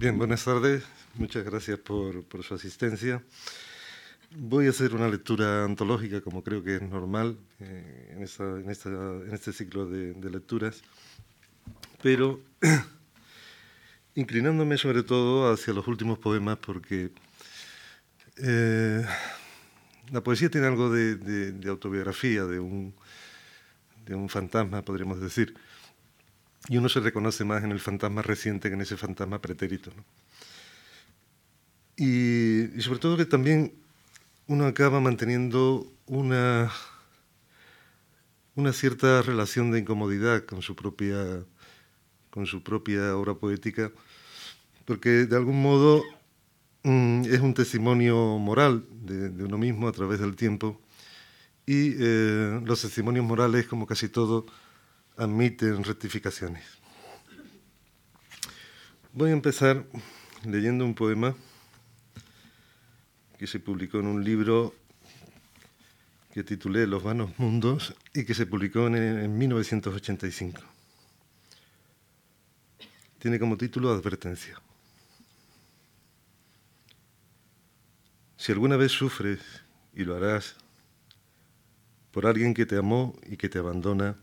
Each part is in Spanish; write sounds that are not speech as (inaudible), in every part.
Bien, buenas tardes. Muchas gracias por, su asistencia. Voy a hacer una lectura antológica, como creo que es normal eh, en, este ciclo de, lecturas, pero (clears throat) inclinándome sobre todo hacia los últimos poemas porque eh, la poesía tiene algo de, autobiografía, de un, de un fantasma, podríamos decir y uno se reconoce más en el fantasma reciente que en ese fantasma pretérito. Y, sobre todo que también uno acaba manteniendo una, una cierta relación de incomodidad con su propia, con su propia obra poética, porque de algún modo mm, es un testimonio moral de, uno mismo a través del tiempo y eh, los testimonios morales, como casi todo, admiten rectificaciones. Voy a empezar leyendo un poema que se publicó en un libro que titulé Los vanos mundos y que se publicó en, en 1985. Tiene como título Advertencia. Si alguna vez sufres, y lo harás, por alguien que te amó y que te abandona,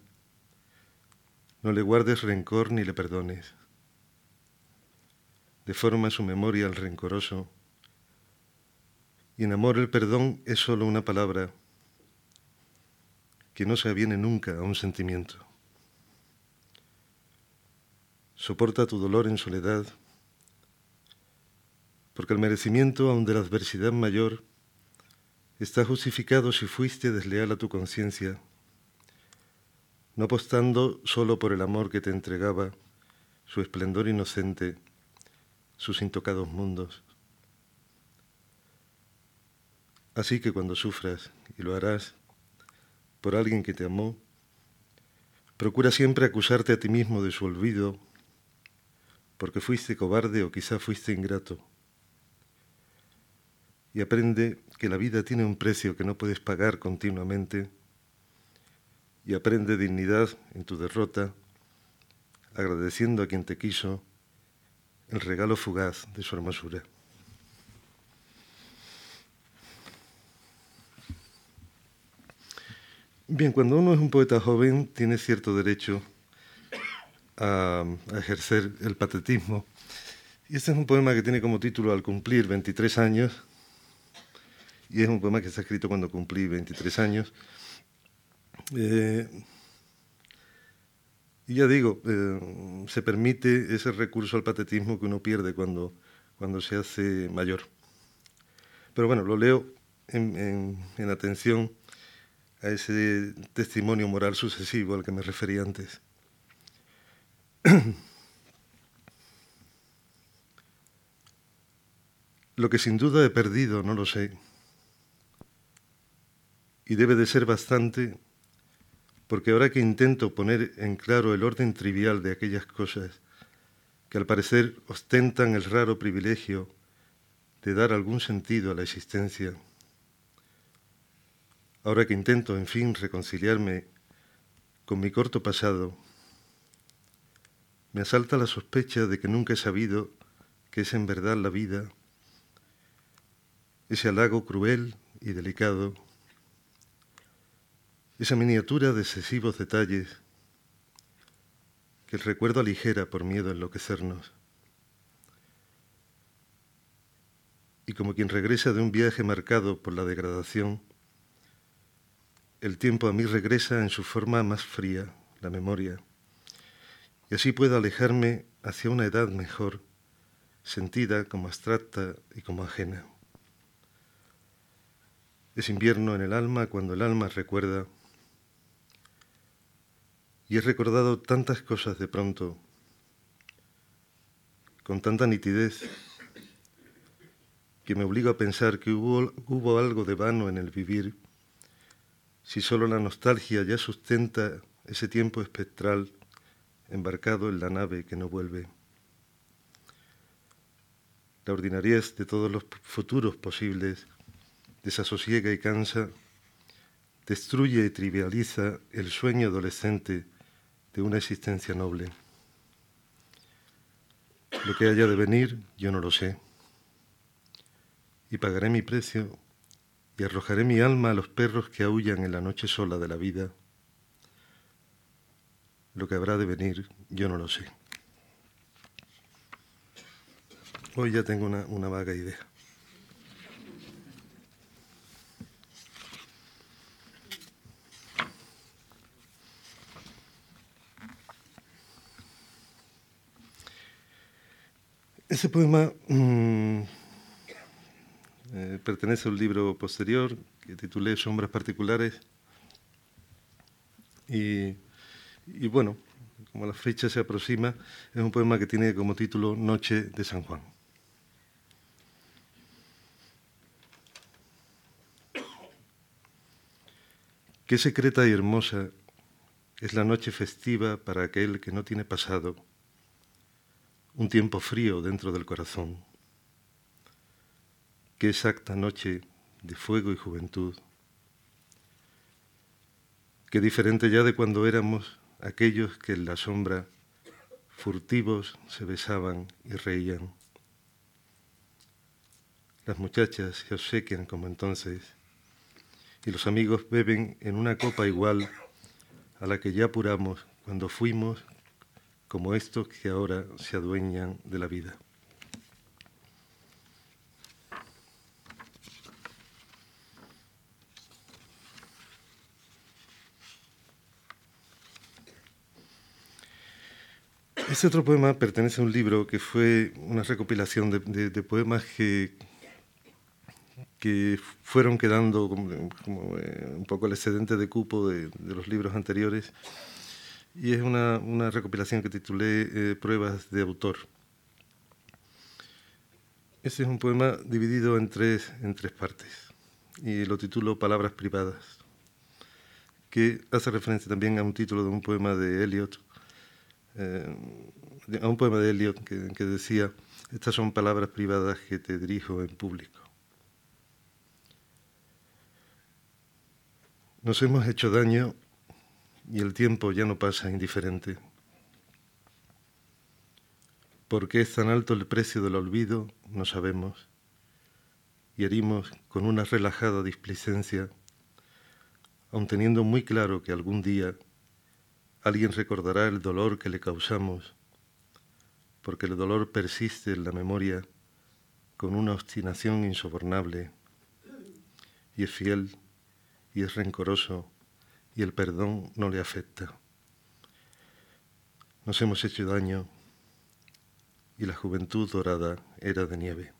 no le guardes rencor ni le perdones. Deforma su memoria al rencoroso. Y en amor el perdón es solo una palabra que no se aviene nunca a un sentimiento. Soporta tu dolor en soledad, porque el merecimiento aun de la adversidad mayor está justificado si fuiste desleal a tu conciencia no apostando solo por el amor que te entregaba, su esplendor inocente, sus intocados mundos. Así que cuando sufras, y lo harás, por alguien que te amó, procura siempre acusarte a ti mismo de su olvido, porque fuiste cobarde o quizá fuiste ingrato. Y aprende que la vida tiene un precio que no puedes pagar continuamente y aprende dignidad en tu derrota, agradeciendo a quien te quiso el regalo fugaz de su hermosura. Bien, cuando uno es un poeta joven tiene cierto derecho a, ejercer el patetismo. Y este es un poema que tiene como título Al cumplir 23 años. Y es un poema que está escrito cuando cumplí 23 años. Eh, y ya digo, eh, se permite ese recurso al patetismo que uno pierde cuando, cuando se hace mayor. Pero bueno, lo leo en, en atención a ese testimonio moral sucesivo al que me referí antes. (clears throat) Lo que sin duda he perdido, no lo sé. Y debe de ser bastante porque ahora que intento poner en claro el orden trivial de aquellas cosas que al parecer ostentan el raro privilegio de dar algún sentido a la existencia, ahora que intento, en fin, reconciliarme con mi corto pasado, me asalta la sospecha de que nunca he sabido que es en verdad la vida, ese halago cruel y delicado esa miniatura de excesivos detalles que el recuerdo aligera por miedo a enloquecernos. Y como quien regresa de un viaje marcado por la degradación, el tiempo a mí regresa en su forma más fría, la memoria, y así puedo alejarme hacia una edad mejor, sentida como abstracta y como ajena. Es invierno en el alma cuando el alma recuerda y he recordado tantas cosas de pronto, con tanta nitidez, que me obligo a pensar que hubo, algo de vano en el vivir, si solo la nostalgia ya sustenta ese tiempo espectral embarcado en la nave que no vuelve. La ordinariez de todos los futuros posibles desasosiega y cansa, destruye y trivializa el sueño adolescente de una existencia noble. Lo que haya de venir, yo no lo sé. Y pagaré mi precio y arrojaré mi alma a los perros que aullan en la noche sola de la vida. Lo que habrá de venir, yo no lo sé. Hoy ya tengo una, una vaga idea. Ese poema mm, eh, pertenece a un libro posterior que titulé Sombras Particulares. Y, y, bueno, como la fecha se aproxima, es un poema que tiene como título Noche de San Juan. Qué secreta y hermosa es la noche festiva para aquel que no tiene pasado un tiempo frío dentro del corazón. Qué exacta noche de fuego y juventud. Qué diferente ya de cuando éramos aquellos que en la sombra furtivos se besaban y reían. Las muchachas se obsequian como entonces y los amigos beben en una copa igual a la que ya apuramos cuando fuimos como estos que ahora se adueñan de la vida. Este otro poema pertenece a un libro que fue una recopilación de, poemas que, que fueron quedando como, eh, un poco el excedente de cupo de los libros anteriores y es una, una recopilación que titulé eh, Pruebas de autor. Ese es un poema dividido en tres, en tres partes y lo titulo Palabras privadas, que hace referencia también a un título de un poema de Eliot, eh, a un poema de Eliot que, que decía, estas son palabras privadas que te dirijo en público. Nos hemos hecho daño y el tiempo ya no pasa indiferente. ¿Por qué es tan alto el precio del olvido? No sabemos. Y herimos con una relajada displicencia, aun teniendo muy claro que algún día alguien recordará el dolor que le causamos, porque el dolor persiste en la memoria con una obstinación insobornable, y es fiel y es rencoroso y el perdón no le afecta. Nos hemos hecho daño y la juventud dorada era de nieve.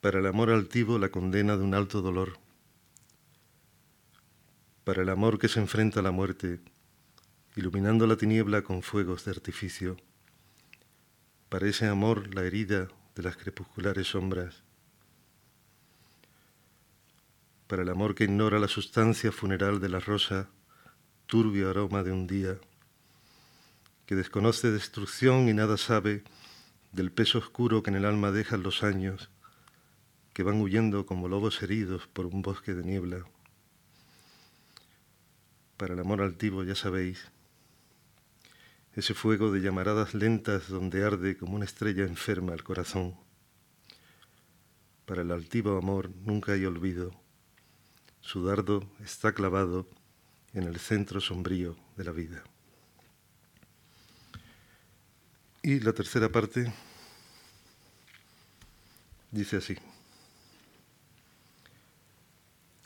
Para el amor altivo la condena de un alto dolor. Para el amor que se enfrenta a la muerte, iluminando la tiniebla con fuegos de artificio. Para ese amor la herida de las crepusculares sombras para el amor que ignora la sustancia funeral de la rosa, turbio aroma de un día, que desconoce destrucción y nada sabe del peso oscuro que en el alma dejan los años, que van huyendo como lobos heridos por un bosque de niebla. Para el amor altivo, ya sabéis, ese fuego de llamaradas lentas donde arde como una estrella enferma el corazón. Para el altivo amor nunca hay olvido su dardo está clavado en el centro sombrío de la vida. Y la tercera parte dice así.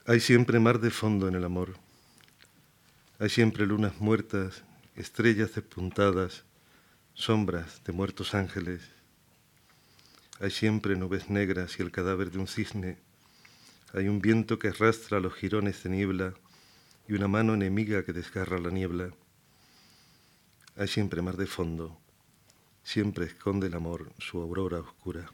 Hay siempre mar de fondo en el amor. Hay siempre lunas muertas, estrellas despuntadas, sombras de muertos ángeles. Hay siempre nubes negras y el cadáver de un cisne hay un viento que arrastra los jirones de niebla y una mano enemiga que desgarra la niebla. Hay siempre mar de fondo, siempre esconde el amor su aurora oscura.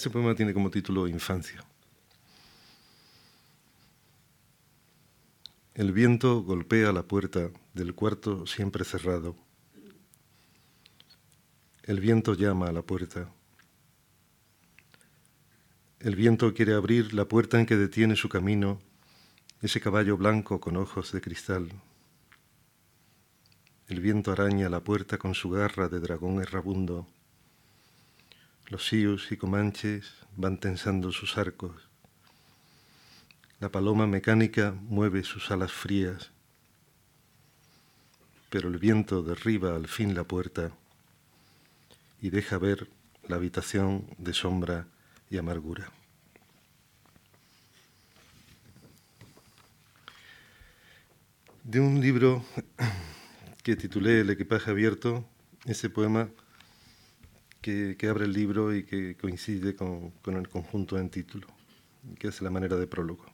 Este poema tiene como título Infancia. El viento golpea la puerta del cuarto siempre cerrado. El viento llama a la puerta. El viento quiere abrir la puerta en que detiene su camino ese caballo blanco con ojos de cristal. El viento araña la puerta con su garra de dragón errabundo. Los sius y comanches van tensando sus arcos. La paloma mecánica mueve sus alas frías, pero el viento derriba al fin la puerta y deja ver la habitación de sombra y amargura. De un libro que titulé El equipaje abierto, ese poema que, abre el libro y que coincide con, el conjunto en título, que es la manera de prólogo.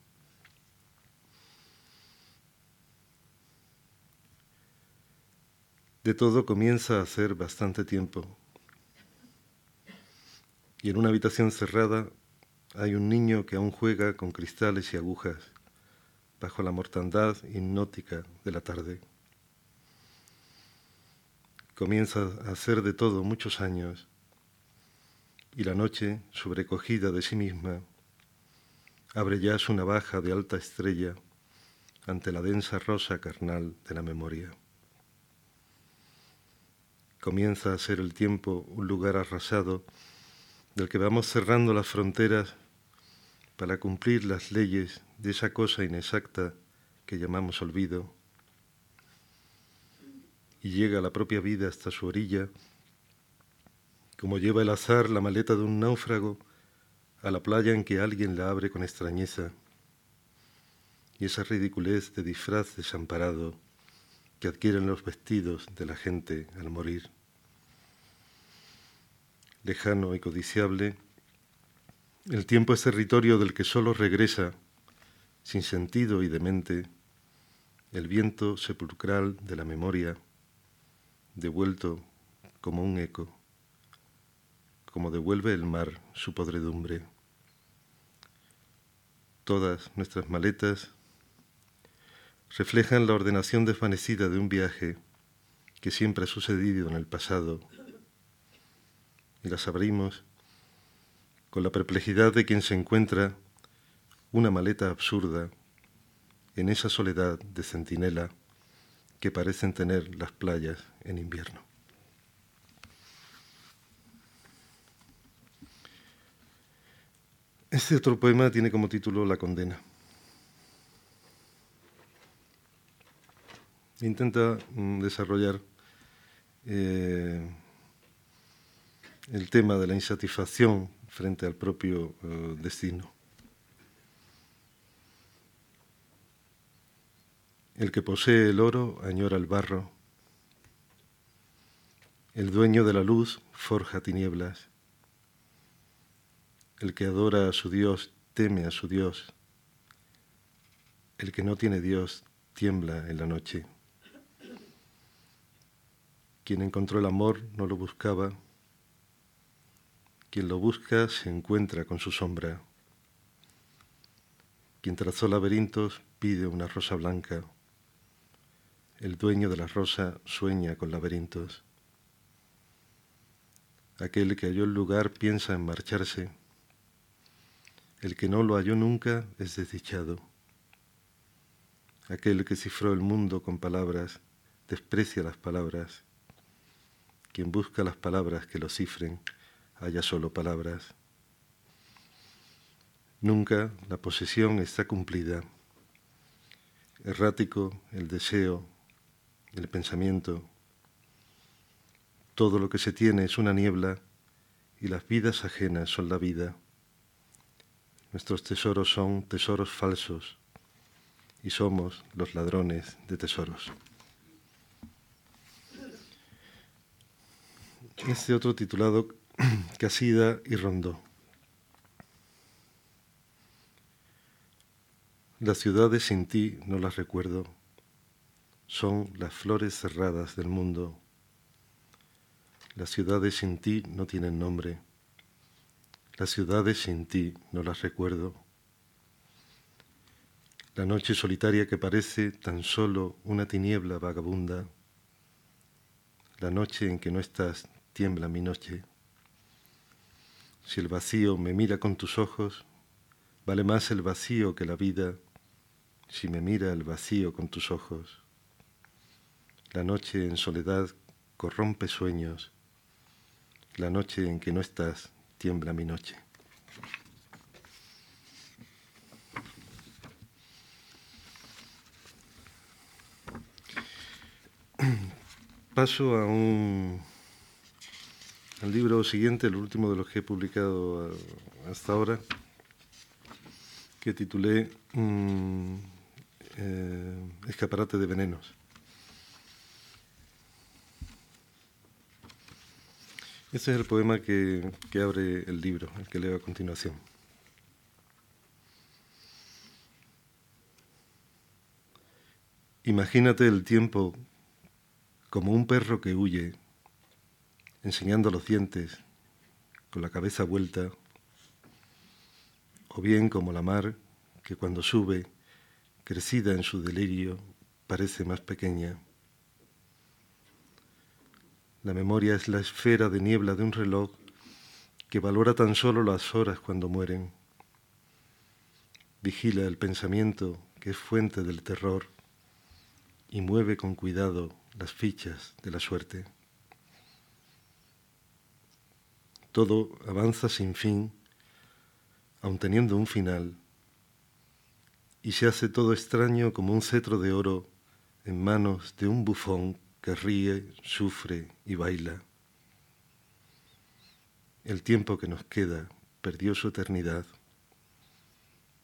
De todo comienza a hacer bastante tiempo y en una habitación cerrada hay un niño que aún juega con cristales y agujas bajo la mortandad hipnótica de la tarde. Comienza a hacer de todo muchos años y la noche, sobrecogida de sí misma, abre ya su navaja de alta estrella ante la densa rosa carnal de la memoria. Comienza a ser el tiempo un lugar arrasado del que vamos cerrando las fronteras para cumplir las leyes de esa cosa inexacta que llamamos olvido, y llega la propia vida hasta su orilla, como lleva el azar la maleta de un náufrago a la playa en que alguien la abre con extrañeza, y esa ridiculez de disfraz desamparado que adquieren los vestidos de la gente al morir. Lejano y codiciable, el tiempo es territorio del que solo regresa, sin sentido y demente, el viento sepulcral de la memoria, devuelto como un eco, como devuelve el mar su podredumbre. Todas nuestras maletas reflejan la ordenación desvanecida de un viaje que siempre ha sucedido en el pasado, y las abrimos con la perplejidad de quien se encuentra una maleta absurda en esa soledad de centinela que parecen tener las playas en invierno. Este otro poema tiene como título La condena. Intenta mm, desarrollar eh, el tema de la insatisfacción frente al propio eh, destino. El que posee el oro añora el barro. El dueño de la luz forja tinieblas. El que adora a su Dios teme a su Dios. El que no tiene Dios tiembla en la noche. Quien encontró el amor no lo buscaba quien lo busca se encuentra con su sombra. Quien trazó laberintos pide una rosa blanca. El dueño de la rosa sueña con laberintos. Aquel que halló el lugar piensa en marcharse. El que no lo halló nunca es desdichado. Aquel que cifró el mundo con palabras desprecia las palabras. Quien busca las palabras que lo cifren haya solo palabras. Nunca la posesión está cumplida. Errático el deseo, el pensamiento. Todo lo que se tiene es una niebla y las vidas ajenas son la vida. Nuestros tesoros son tesoros falsos y somos los ladrones de tesoros. Este otro titulado (clears throat) Casida y Rondó. Las ciudades sin ti no las recuerdo, son las flores cerradas del mundo. Las ciudades sin ti no tienen nombre, Las ciudades sin ti no las recuerdo. La noche solitaria que parece tan solo una tiniebla vagabunda. La noche en que no estás tiembla mi noche. Si el vacío me mira con tus ojos, vale más el vacío que la vida si me mira el vacío con tus ojos. La noche en soledad corrompe sueños. La noche en que no estás tiembla mi noche. Paso a un al libro siguiente, el último de los que he publicado hasta ahora, que titulé mm, eh, Escaparate de Venenos. Este es el poema que, que abre el libro, el que leo a continuación. Imagínate el tiempo como un perro que huye, enseñando los dientes, con la cabeza vuelta, o bien como la mar que cuando sube, crecida en su delirio, parece más pequeña. La memoria es la esfera de niebla de un reloj que valora tan solo las horas cuando mueren. Vigila el pensamiento que es fuente del terror y mueve con cuidado las fichas de la suerte. Todo avanza sin fin, aun teniendo un final, y se hace todo extraño como un cetro de oro en manos de un bufón que ríe, sufre y baila. El tiempo que nos queda perdió su eternidad,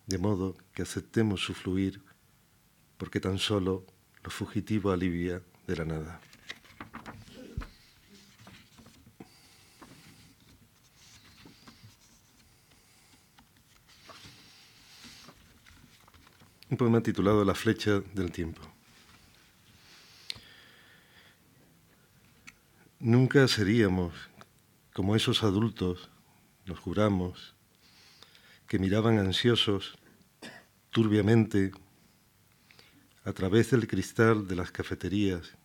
de modo que aceptemos su fluir, porque tan solo lo fugitivo alivia de la nada. Un poema titulado La flecha del tiempo. Nunca seríamos como esos adultos, nos juramos, que miraban ansiosos, turbiamente, a través del cristal de las cafeterías,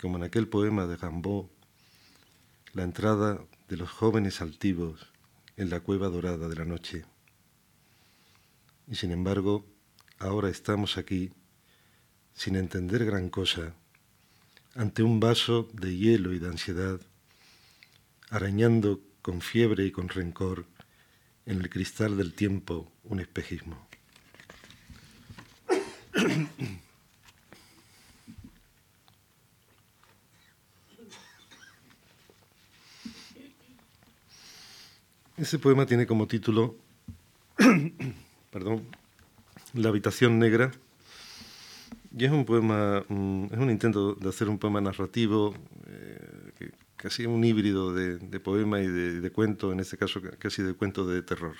como en aquel poema de Gambó, la entrada de los jóvenes altivos en la cueva dorada de la noche. Y sin embargo, ahora estamos aquí, sin entender gran cosa, ante un vaso de hielo y de ansiedad, arañando con fiebre y con rencor en el cristal del tiempo un espejismo. Ese poema tiene como título, (coughs) perdón, La habitación negra, y es un poema, mm, es un intento de hacer un poema narrativo, eh, casi un híbrido de, poema y de, de, cuento, en este caso casi de cuento de terror.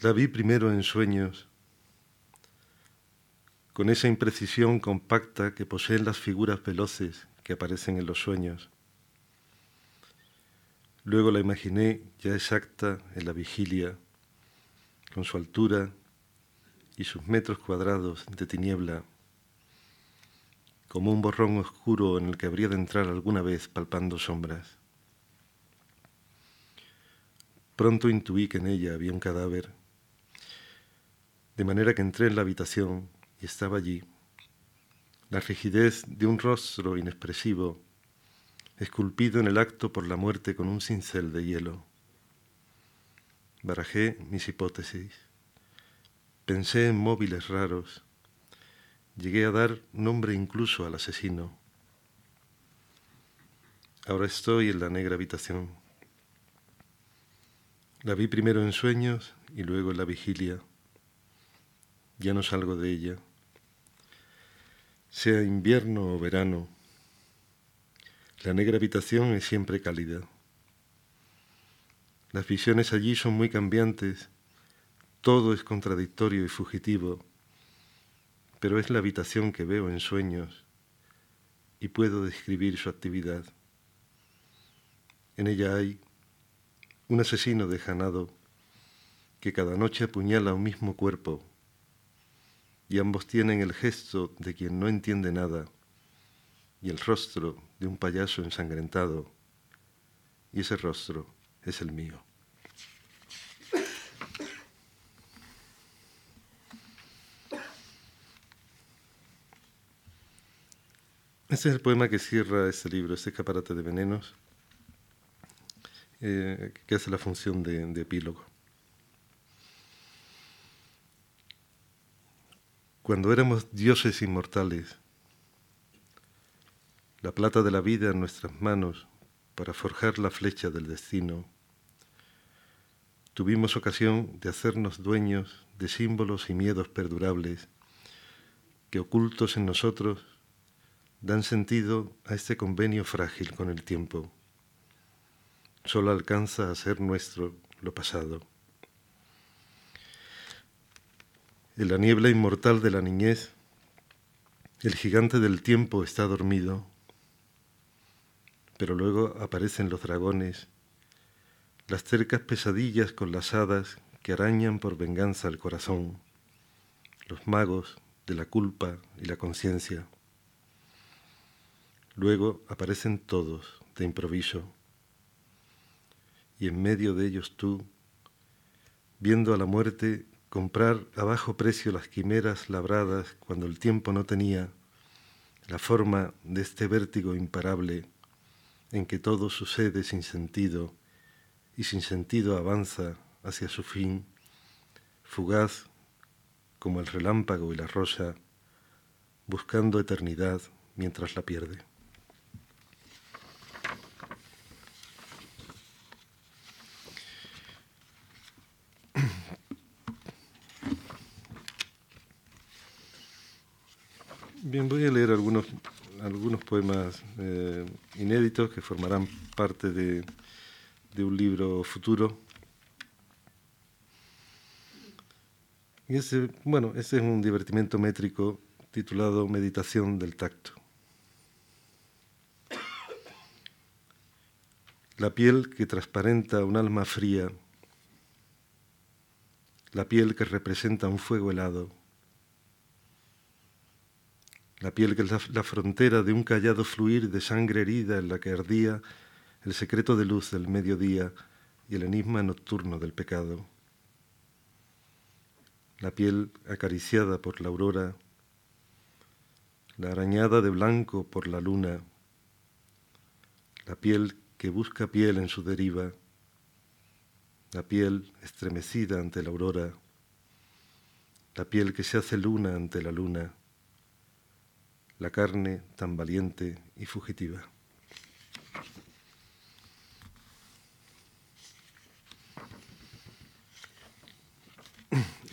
La vi primero en sueños, con esa imprecisión compacta que poseen las figuras veloces que aparecen en los sueños. Luego la imaginé ya exacta en la vigilia, con su altura y sus metros cuadrados de tiniebla, como un borrón oscuro en el que habría de entrar alguna vez palpando sombras. Pronto intuí que en ella había un cadáver de manera que entré en la habitación y estaba allí, la rigidez de un rostro inexpresivo, esculpido en el acto por la muerte con un cincel de hielo. Barajé mis hipótesis, pensé en móviles raros, llegué a dar nombre incluso al asesino. Ahora estoy en la negra habitación. La vi primero en sueños y luego en la vigilia ya no salgo de ella. Sea invierno o verano, la negra habitación es siempre cálida. Las visiones allí son muy cambiantes, todo es contradictorio y fugitivo, pero es la habitación que veo en sueños, y puedo describir su actividad. En ella hay un asesino dejanado que cada noche apuñala un mismo cuerpo y ambos tienen el gesto de quien no entiende nada y el rostro de un payaso ensangrentado. Y ese rostro es el mío. Este es el poema que cierra este libro, este escaparate de venenos, eh, que hace la función de, de epílogo. Cuando éramos dioses inmortales, la plata de la vida en nuestras manos para forjar la flecha del destino, tuvimos ocasión de hacernos dueños de símbolos y miedos perdurables que ocultos en nosotros dan sentido a este convenio frágil con el tiempo. Solo alcanza a ser nuestro lo pasado. En la niebla inmortal de la niñez, el gigante del tiempo está dormido, pero luego aparecen los dragones, las cercas pesadillas con las hadas que arañan por venganza al corazón, los magos de la culpa y la conciencia. Luego aparecen todos de improviso, y en medio de ellos tú, viendo a la muerte comprar a bajo precio las quimeras labradas cuando el tiempo no tenía la forma de este vértigo imparable en que todo sucede sin sentido y sin sentido avanza hacia su fin, fugaz como el relámpago y la rosa, buscando eternidad mientras la pierde. Bien, voy a leer algunos, algunos poemas eh, inéditos que formarán parte de, de un libro futuro. Y ese, bueno, ese es un divertimento métrico titulado Meditación del tacto. La piel que transparenta un alma fría, la piel que representa un fuego helado, la piel que es la, frontera de un callado fluir de sangre herida en la que ardía el secreto de luz del mediodía y el enigma nocturno del pecado. La piel acariciada por la aurora, la arañada de blanco por la luna, la piel que busca piel en su deriva, la piel estremecida ante la aurora, la piel que se hace luna ante la luna, la carne tan valiente y fugitiva.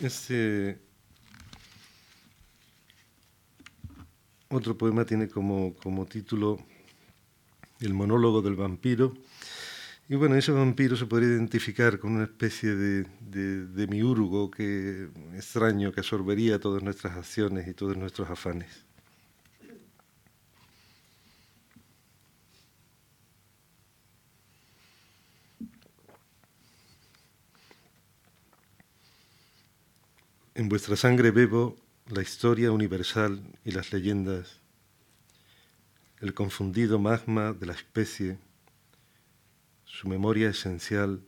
Este otro poema tiene como, como título El monólogo del vampiro. Y bueno, ese vampiro se podría identificar con una especie de, de, de miurgo que, extraño que absorbería todas nuestras acciones y todos nuestros afanes. En vuestra sangre bebo la historia universal y las leyendas, el confundido magma de la especie, su memoria esencial,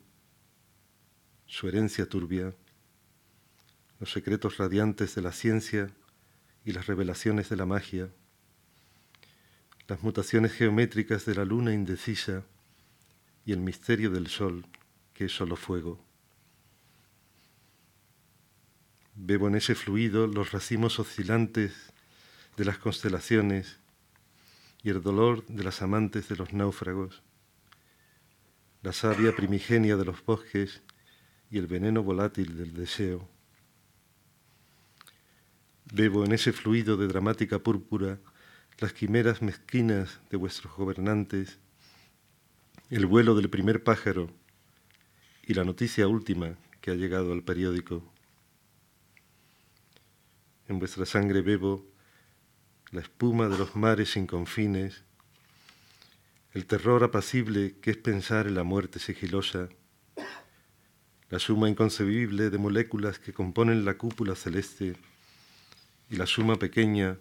su herencia turbia, los secretos radiantes de la ciencia y las revelaciones de la magia, las mutaciones geométricas de la luna indecisa y el misterio del sol, que es solo fuego. Bebo en ese fluido los racimos oscilantes de las constelaciones y el dolor de las amantes de los náufragos, la savia primigenia de los bosques y el veneno volátil del deseo. Bebo en ese fluido de dramática púrpura las quimeras mezquinas de vuestros gobernantes, el vuelo del primer pájaro y la noticia última que ha llegado al periódico en vuestra sangre bebo la espuma de los mares sin confines, el terror apacible que es pensar en la muerte sigilosa, la suma inconcebible de moléculas que componen la cúpula celeste y la suma pequeña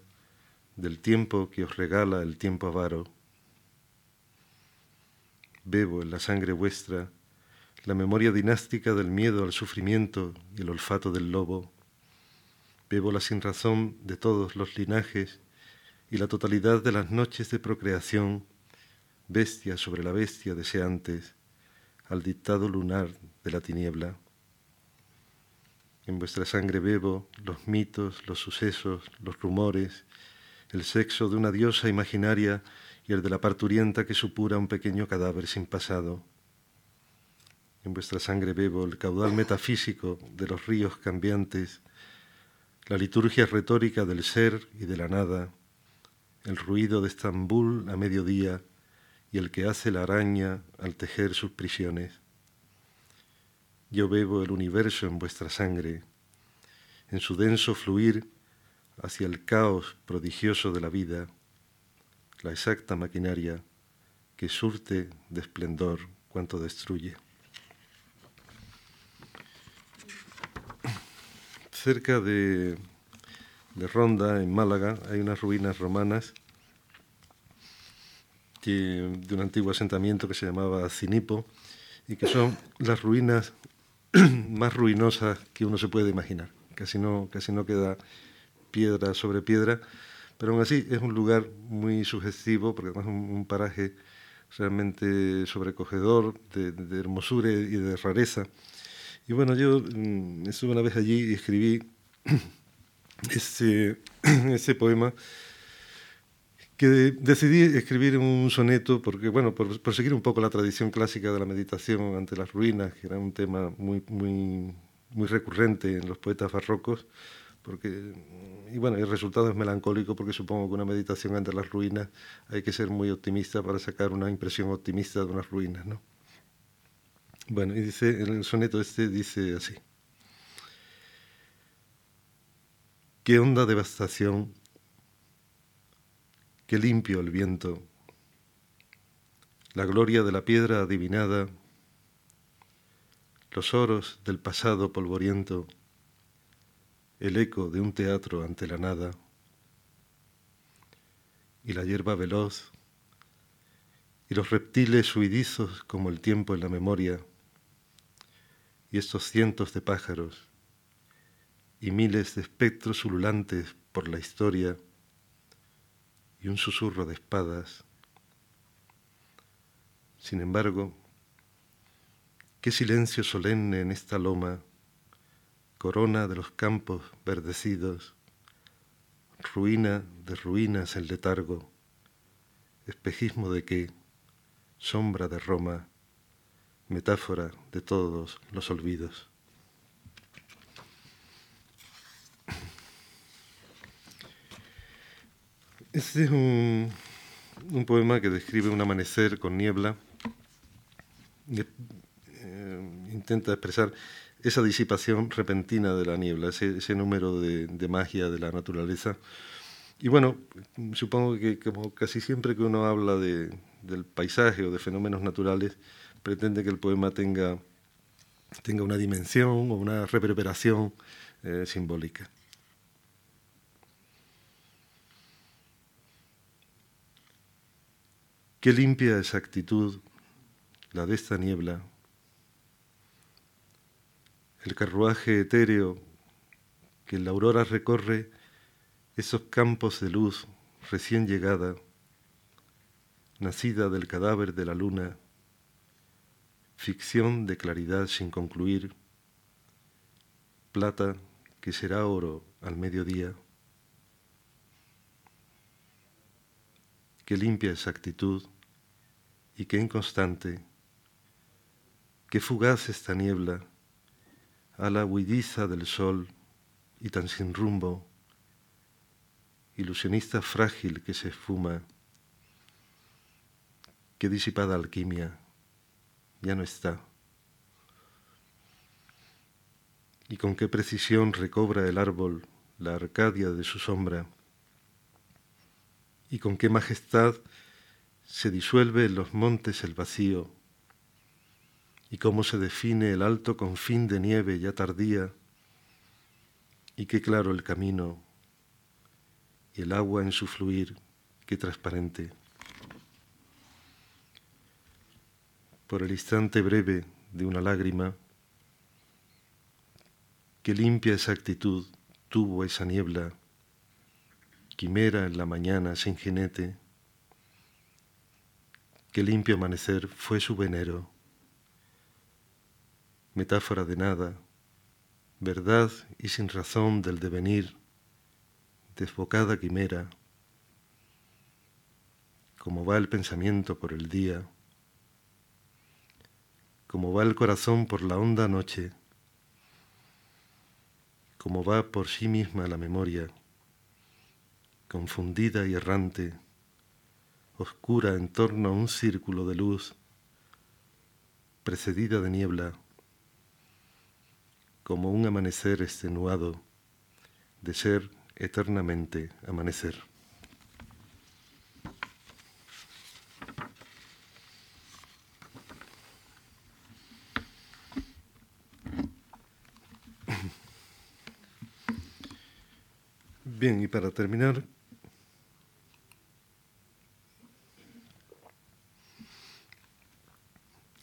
del tiempo que os regala el tiempo avaro. Bebo en la sangre vuestra la memoria dinástica del miedo al sufrimiento y el olfato del lobo. Bebo la sinrazón de todos los linajes y la totalidad de las noches de procreación, bestia sobre la bestia deseantes, al dictado lunar de la tiniebla. En vuestra sangre bebo los mitos, los sucesos, los rumores, el sexo de una diosa imaginaria y el de la parturienta que supura un pequeño cadáver sin pasado. En vuestra sangre bebo el caudal metafísico de los ríos cambiantes, la liturgia retórica del ser y de la nada, el ruido de Estambul a mediodía y el que hace la araña al tejer sus prisiones. Yo bebo el universo en vuestra sangre, en su denso fluir hacia el caos prodigioso de la vida, la exacta maquinaria que surte de esplendor cuanto destruye. Cerca de, de Ronda, en Málaga, hay unas ruinas romanas de un antiguo asentamiento que se llamaba Cinipo y que son las ruinas (clears throat) más ruinosas que uno se puede imaginar. Casi no, casi no queda piedra sobre piedra, pero aún así es un lugar muy sugestivo porque es un, paraje realmente sobrecogedor, de, hermosura y de rareza. Y bueno, yo mm, estuve una vez allí y escribí (clears throat) ese, (clears throat) ese poema que decidí escribir un soneto porque, bueno, por, seguir un poco la tradición clásica de la meditación ante las ruinas, que era un tema muy, muy, muy recurrente en los poetas barrocos, porque, y bueno, el resultado es melancólico porque supongo que una meditación ante las ruinas hay que ser muy optimista para sacar una impresión optimista de unas ruinas, ¿no? Bueno, y dice, en el soneto este dice así. Qué honda devastación qué limpio el viento, la gloria de la piedra adivinada, los oros del pasado polvoriento, el eco de un teatro ante la nada, y la hierba veloz, y los reptiles huidizos como el tiempo en la memoria, y estos cientos de pájaros, y miles de espectros ululantes por la historia, y un susurro de espadas. Sin embargo, qué silencio solemne en esta loma, corona de los campos verdecidos, ruina de ruinas el letargo, espejismo de qué, sombra de Roma, metáfora de todos los olvidos. Este es un, poema que describe un amanecer con niebla. Eh, intenta expresar esa disipación repentina de la niebla, ese, número de, magia de la naturaleza. Y bueno, supongo que como casi siempre que uno habla del paisaje o de fenómenos naturales, pretende que el poema tenga, tenga una dimensión o una reverberación eh, simbólica. Qué limpia exactitud la de esta niebla. El carruaje etéreo que en la aurora recorre esos campos de luz recién llegada, nacida del cadáver de la luna, ficción de claridad sin concluir, plata que será oro al mediodía. Qué limpia exactitud y qué inconstante, qué fugaz esta niebla, a la huidiza del sol y tan sin rumbo, ilusionista frágil que se esfuma, qué disipada alquimia, ya no está. Y con qué precisión recobra el árbol la arcadia de su sombra, y con qué majestad se disuelve en los montes el vacío, y cómo se define el alto confín de nieve ya tardía, y qué claro el camino, y el agua en su fluir, qué transparente. Por el instante breve de una lágrima, qué limpia exactitud tuvo esa niebla, quimera en la mañana sin jinete, qué limpio amanecer fue su venero, metáfora de nada, verdad y sin razón del devenir, desbocada quimera, como va el pensamiento por el día, como va el corazón por la honda noche, como va por sí misma la memoria, confundida y errante, oscura en torno a un círculo de luz, precedida de niebla, como un amanecer extenuado de ser eternamente amanecer. Bien, y para terminar,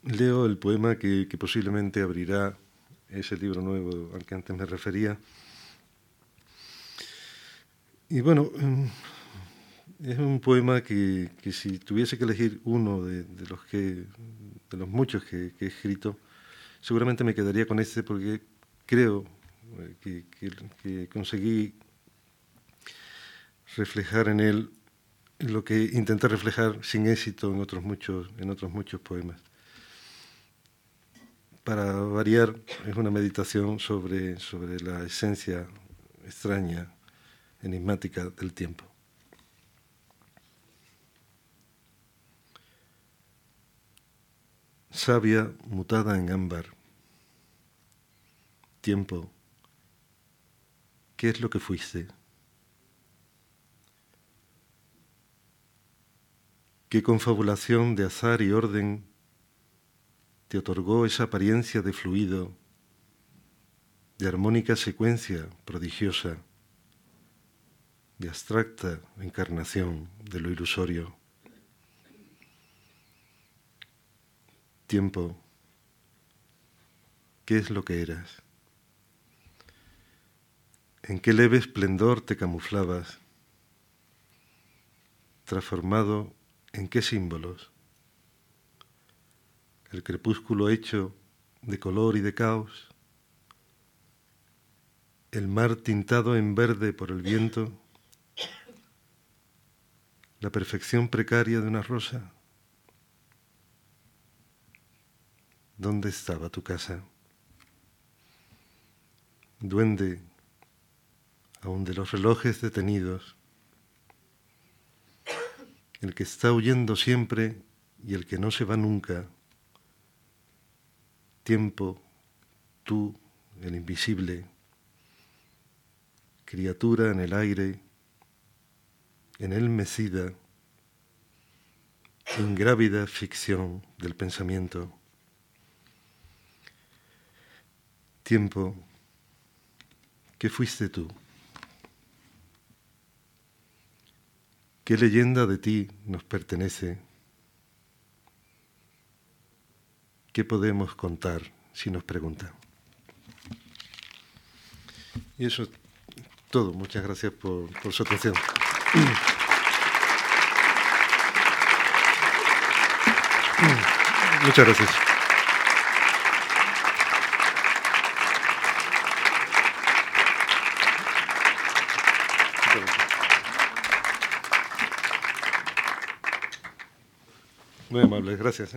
leo el poema que, posiblemente abrirá ese libro nuevo al que antes me refería. Y bueno, mm, es un poema que, si tuviese que elegir uno de, los, que, de los muchos que, he escrito, seguramente me quedaría con este porque creo eh, que conseguí reflejar en él lo que intenté reflejar sin éxito en otros muchos, en otros muchos poemas. Para variar, es una meditación sobre, sobre la esencia extraña, enigmática del tiempo. Sabia mutada en ámbar. Tiempo. ¿Qué es lo que fuiste? ¿Qué confabulación de azar y orden te otorgó esa apariencia de fluido, de armónica secuencia prodigiosa, de abstracta encarnación de lo ilusorio? Tiempo, ¿qué es lo que eras? ¿En qué leve esplendor te camuflabas, transformado ¿En qué símbolos? El crepúsculo hecho de color y de caos, el mar tintado en verde por el viento, la perfección precaria de una rosa. ¿Dónde estaba tu casa? Duende, aún de los relojes detenidos, el que está huyendo siempre y el que no se va nunca. Tiempo, tú, el invisible, criatura en el aire, en él mecida, ingrávida ficción del pensamiento. Tiempo, ¿qué fuiste tú? ¿Qué leyenda de ti nos pertenece? ¿Qué podemos contar si nos preguntan? Y eso es todo. Muchas gracias por, por su atención. (clears throat) Muchas gracias. Gracias.